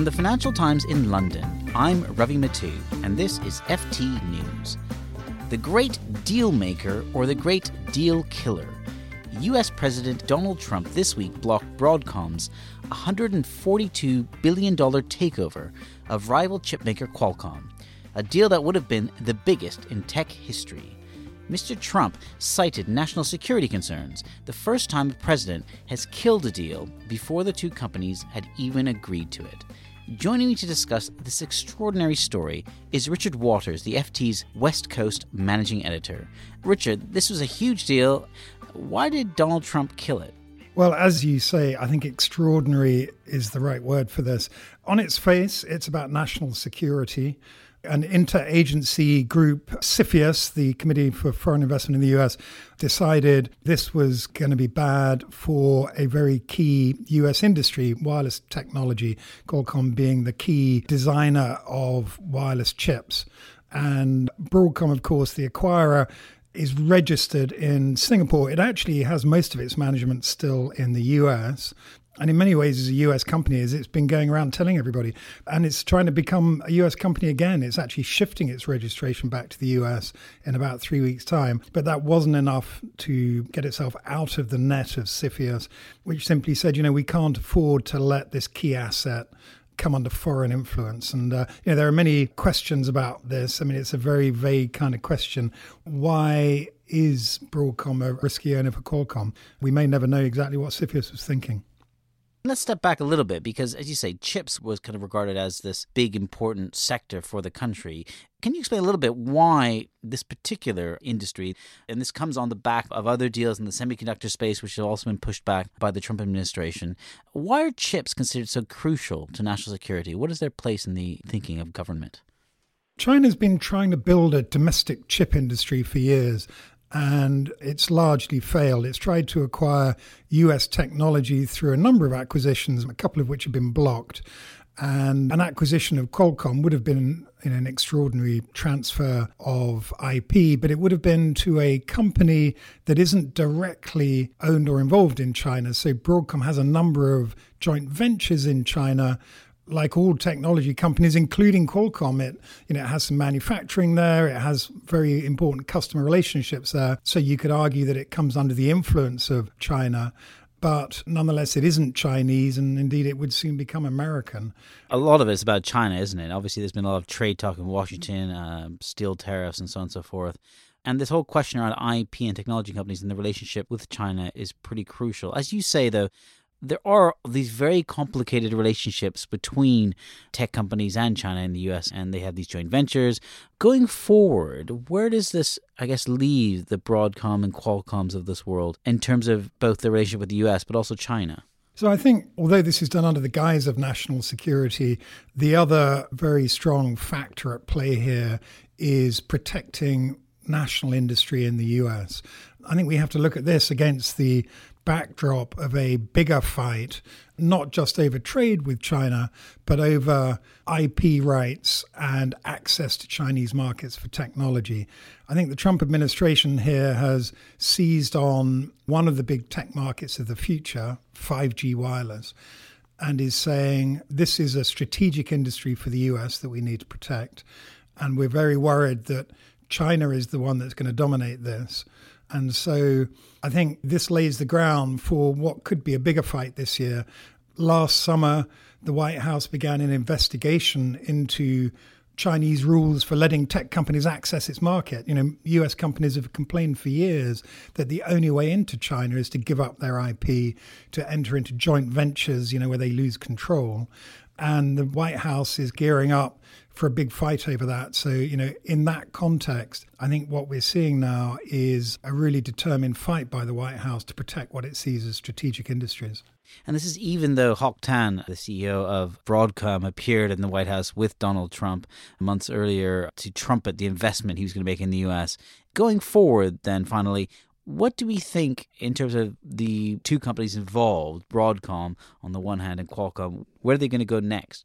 From the Financial Times in London, I'm Ravi Mattu, and this is FT News. The Great Deal Maker or the Great Deal Killer? US President Donald Trump this week blocked Broadcom's $142 billion takeover of rival chipmaker Qualcomm, a deal that would have been the biggest in tech history. Mr. Trump cited national security concerns, the first time a president has killed a deal before the two companies had even agreed to it. Joining me to discuss this extraordinary story is Richard Waters, the FT's West Coast managing editor. Richard, this was a huge deal. Why did Donald Trump kill it? Well, as you say, I think extraordinary is the right word for this. On its face, it's about national security an interagency group, CFIUS, the Committee for Foreign Investment in the US, decided this was going to be bad for a very key US industry, wireless technology, Qualcomm being the key designer of wireless chips. And Broadcom, of course, the acquirer, is registered in Singapore. It actually has most of its management still in the US and in many ways, as a US company, as it's been going around telling everybody, and it's trying to become a US company again. It's actually shifting its registration back to the US in about three weeks' time. But that wasn't enough to get itself out of the net of CFIUS, which simply said, you know, we can't afford to let this key asset come under foreign influence. And uh, you know, there are many questions about this. I mean, it's a very vague kind of question. Why is Broadcom a risky owner for Qualcomm? We may never know exactly what CFIUS was thinking. Let's step back a little bit because, as you say, chips was kind of regarded as this big, important sector for the country. Can you explain a little bit why this particular industry, and this comes on the back of other deals in the semiconductor space, which have also been pushed back by the Trump administration? Why are chips considered so crucial to national security? What is their place in the thinking of government? China's been trying to build a domestic chip industry for years and it's largely failed. It's tried to acquire US technology through a number of acquisitions, a couple of which have been blocked. And an acquisition of Qualcomm would have been in an extraordinary transfer of IP, but it would have been to a company that isn't directly owned or involved in China. So Broadcom has a number of joint ventures in China like all technology companies, including Qualcomm, it you know it has some manufacturing there. It has very important customer relationships there. So you could argue that it comes under the influence of China. But nonetheless, it isn't Chinese, and indeed, it would soon become American. A lot of it's about China, isn't it? Obviously, there's been a lot of trade talk in Washington, uh, steel tariffs, and so on and so forth. And this whole question around IP and technology companies and the relationship with China is pretty crucial. As you say, though, there are these very complicated relationships between tech companies and China and the US, and they have these joint ventures. Going forward, where does this, I guess, leave the Broadcom and Qualcomms of this world in terms of both the relationship with the US but also China? So I think, although this is done under the guise of national security, the other very strong factor at play here is protecting national industry in the US. I think we have to look at this against the backdrop of a bigger fight, not just over trade with China, but over IP rights and access to Chinese markets for technology. I think the Trump administration here has seized on one of the big tech markets of the future, 5G wireless, and is saying this is a strategic industry for the US that we need to protect. And we're very worried that China is the one that's going to dominate this. And so I think this lays the ground for what could be a bigger fight this year. Last summer, the White House began an investigation into Chinese rules for letting tech companies access its market. You know, US companies have complained for years that the only way into China is to give up their IP, to enter into joint ventures, you know, where they lose control. And the White House is gearing up for a big fight over that. So, you know, in that context, I think what we're seeing now is a really determined fight by the White House to protect what it sees as strategic industries. And this is even though Hock Tan, the CEO of Broadcom, appeared in the White House with Donald Trump months earlier to trumpet the investment he was going to make in the U.S. Going forward, then finally, what do we think in terms of the two companies involved, Broadcom on the one hand and Qualcomm? Where are they going to go next?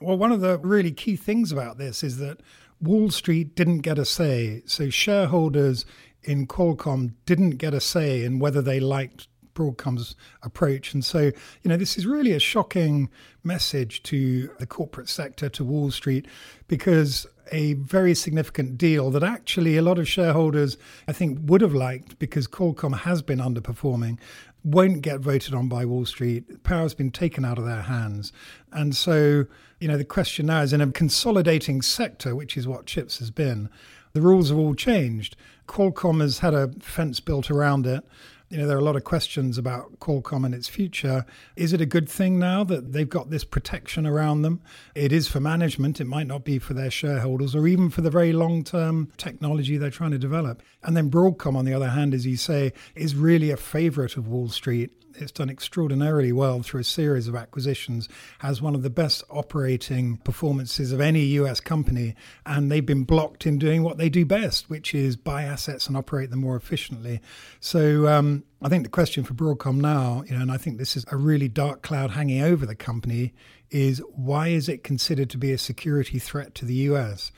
Well, one of the really key things about this is that Wall Street didn't get a say. So shareholders in Qualcomm didn't get a say in whether they liked Broadcom's approach. And so, you know, this is really a shocking message to the corporate sector, to Wall Street, because a very significant deal that actually a lot of shareholders, I think, would have liked because Qualcomm has been underperforming, won't get voted on by Wall Street. Power has been taken out of their hands. And so, you know, the question now is in a consolidating sector, which is what chips has been, the rules have all changed. Qualcomm has had a fence built around it. You know, there are a lot of questions about Qualcomm and its future. Is it a good thing now that they've got this protection around them? It is for management, it might not be for their shareholders or even for the very long term technology they're trying to develop. And then Broadcom, on the other hand, as you say, is really a favorite of Wall Street it's done extraordinarily well through a series of acquisitions, has one of the best operating performances of any US company, and they've been blocked in doing what they do best, which is buy assets and operate them more efficiently. So um, I think the question for Broadcom now, you know, and I think this is a really dark cloud hanging over the company, is why is it considered to be a security threat to the US?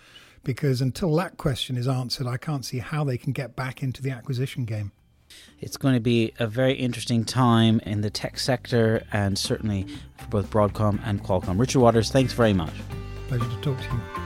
Because until that question is answered, I can't see how they can get back into the acquisition game. It's going to be a very interesting time in the tech sector and certainly for both Broadcom and Qualcomm. Richard Waters, thanks very much. Pleasure to talk to you.